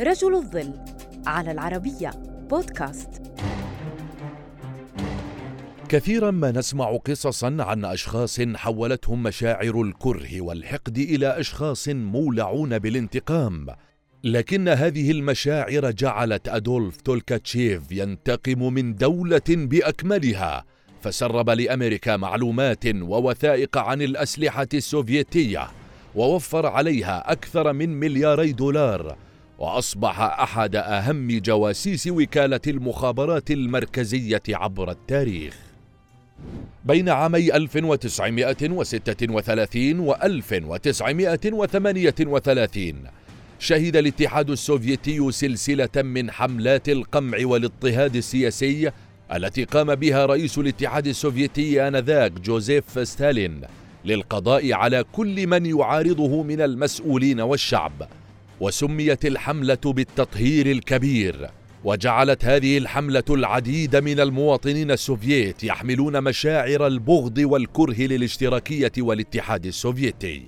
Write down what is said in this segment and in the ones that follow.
رجل الظل على العربية بودكاست. كثيرا ما نسمع قصصا عن أشخاص حولتهم مشاعر الكره والحقد إلى أشخاص مولعون بالانتقام. لكن هذه المشاعر جعلت أدولف تولكاتشيف ينتقم من دولة بأكملها فسرب لأمريكا معلومات ووثائق عن الأسلحة السوفيتية ووفر عليها أكثر من ملياري دولار. وأصبح أحد أهم جواسيس وكالة المخابرات المركزية عبر التاريخ. بين عامي 1936 و 1938 شهد الاتحاد السوفيتي سلسلة من حملات القمع والاضطهاد السياسي التي قام بها رئيس الاتحاد السوفيتي آنذاك جوزيف ستالين للقضاء على كل من يعارضه من المسؤولين والشعب. وسميت الحملة بالتطهير الكبير وجعلت هذه الحملة العديد من المواطنين السوفييت يحملون مشاعر البغض والكره للاشتراكية والاتحاد السوفيتي.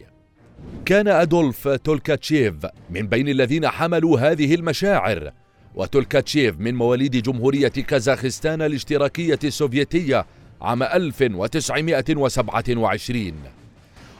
كان أدولف تولكاتشيف من بين الذين حملوا هذه المشاعر، وتولكاتشيف من مواليد جمهورية كازاخستان الاشتراكية السوفيتية عام 1927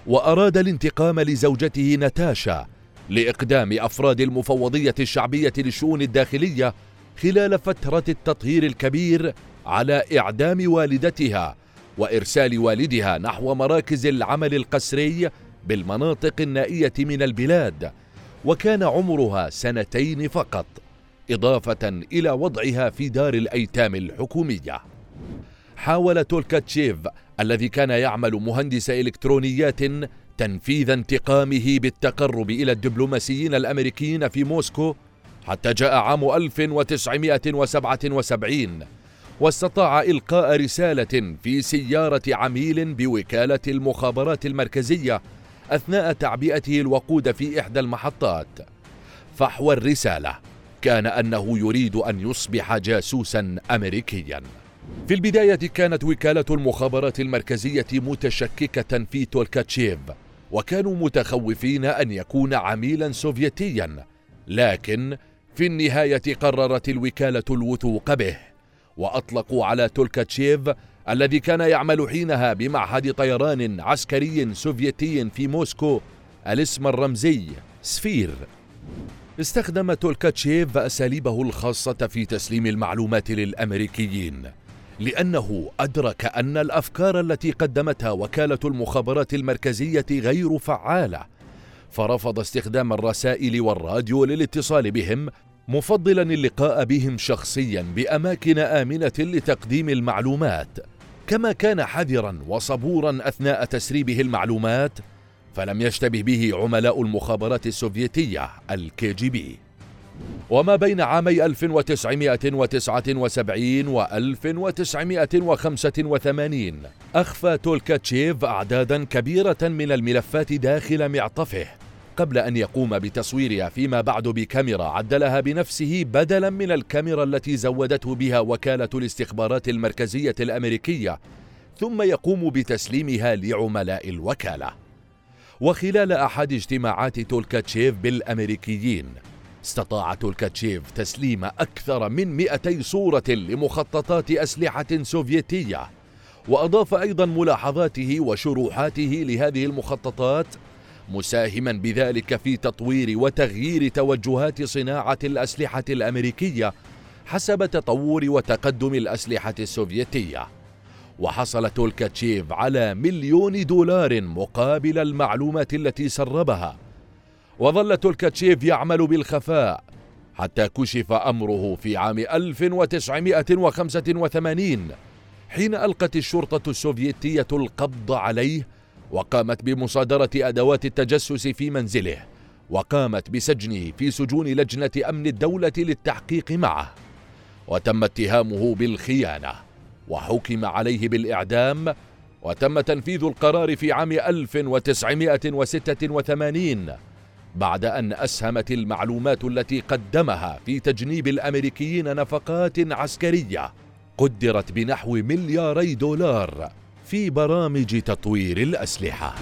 وأراد الانتقام لزوجته ناتاشا لإقدام أفراد المفوضية الشعبية للشؤون الداخلية خلال فترة التطهير الكبير على إعدام والدتها وإرسال والدها نحو مراكز العمل القسري بالمناطق النائية من البلاد. وكان عمرها سنتين فقط إضافة إلى وضعها في دار الأيتام الحكومية. حاول تولكاتشيف الذي كان يعمل مهندس إلكترونيات تنفيذ انتقامه بالتقرب إلى الدبلوماسيين الأمريكيين في موسكو حتى جاء عام 1977 واستطاع إلقاء رسالة في سيارة عميل بوكالة المخابرات المركزية أثناء تعبئته الوقود في إحدى المحطات. فحوى الرسالة كان أنه يريد أن يصبح جاسوسا أمريكيا. في البداية كانت وكالة المخابرات المركزية متشككة في تولكاتشيف. وكانوا متخوفين أن يكون عميلا سوفيتيا لكن في النهاية قررت الوكالة الوثوق به وأطلقوا على تولكاتشيف الذي كان يعمل حينها بمعهد طيران عسكري سوفيتي في موسكو الاسم الرمزي سفير. استخدم تولكاتشيف أساليبه الخاصة في تسليم المعلومات للأمريكيين. لأنه أدرك أن الأفكار التي قدمتها وكالة المخابرات المركزية غير فعالة فرفض استخدام الرسائل والراديو للاتصال بهم مفضلا اللقاء بهم شخصيا بأماكن آمنة لتقديم المعلومات. كما كان حذرا وصبورا أثناء تسريبه المعلومات فلم يشتبه به عملاء المخابرات السوفيتية الكي جي بي. وما بين عامي 1979 و 1985 أخفى تولكاتشيف أعدادا كبيرة من الملفات داخل معطفه قبل أن يقوم بتصويرها فيما بعد بكاميرا عدلها بنفسه بدلا من الكاميرا التي زودته بها وكالة الاستخبارات المركزية الأمريكية ثم يقوم بتسليمها لعملاء الوكالة. وخلال أحد اجتماعات تولكاتشيف بالأمريكيين استطاع تولكاتشيف تسليم أكثر من 200 صورة لمخططات أسلحة سوفيتية. وأضاف أيضا ملاحظاته وشروحاته لهذه المخططات مساهما بذلك في تطوير وتغيير توجهات صناعة الأسلحة الأمريكية حسب تطور وتقدم الأسلحة السوفيتية. وحصل تولكاتشيف على مليون دولار مقابل المعلومات التي سربها. وظل تولكاتشيف يعمل بالخفاء حتى كشف أمره في عام 1985 حين ألقت الشرطة السوفيتية القبض عليه وقامت بمصادرة أدوات التجسس في منزله وقامت بسجنه في سجون لجنة أمن الدولة للتحقيق معه. وتم اتهامه بالخيانة وحكم عليه بالإعدام وتم تنفيذ القرار في عام 1986 بعد أن أسهمت المعلومات التي قدمها في تجنيب الأمريكيين نفقات عسكرية قدرت بنحو ملياري دولار في برامج تطوير الأسلحة.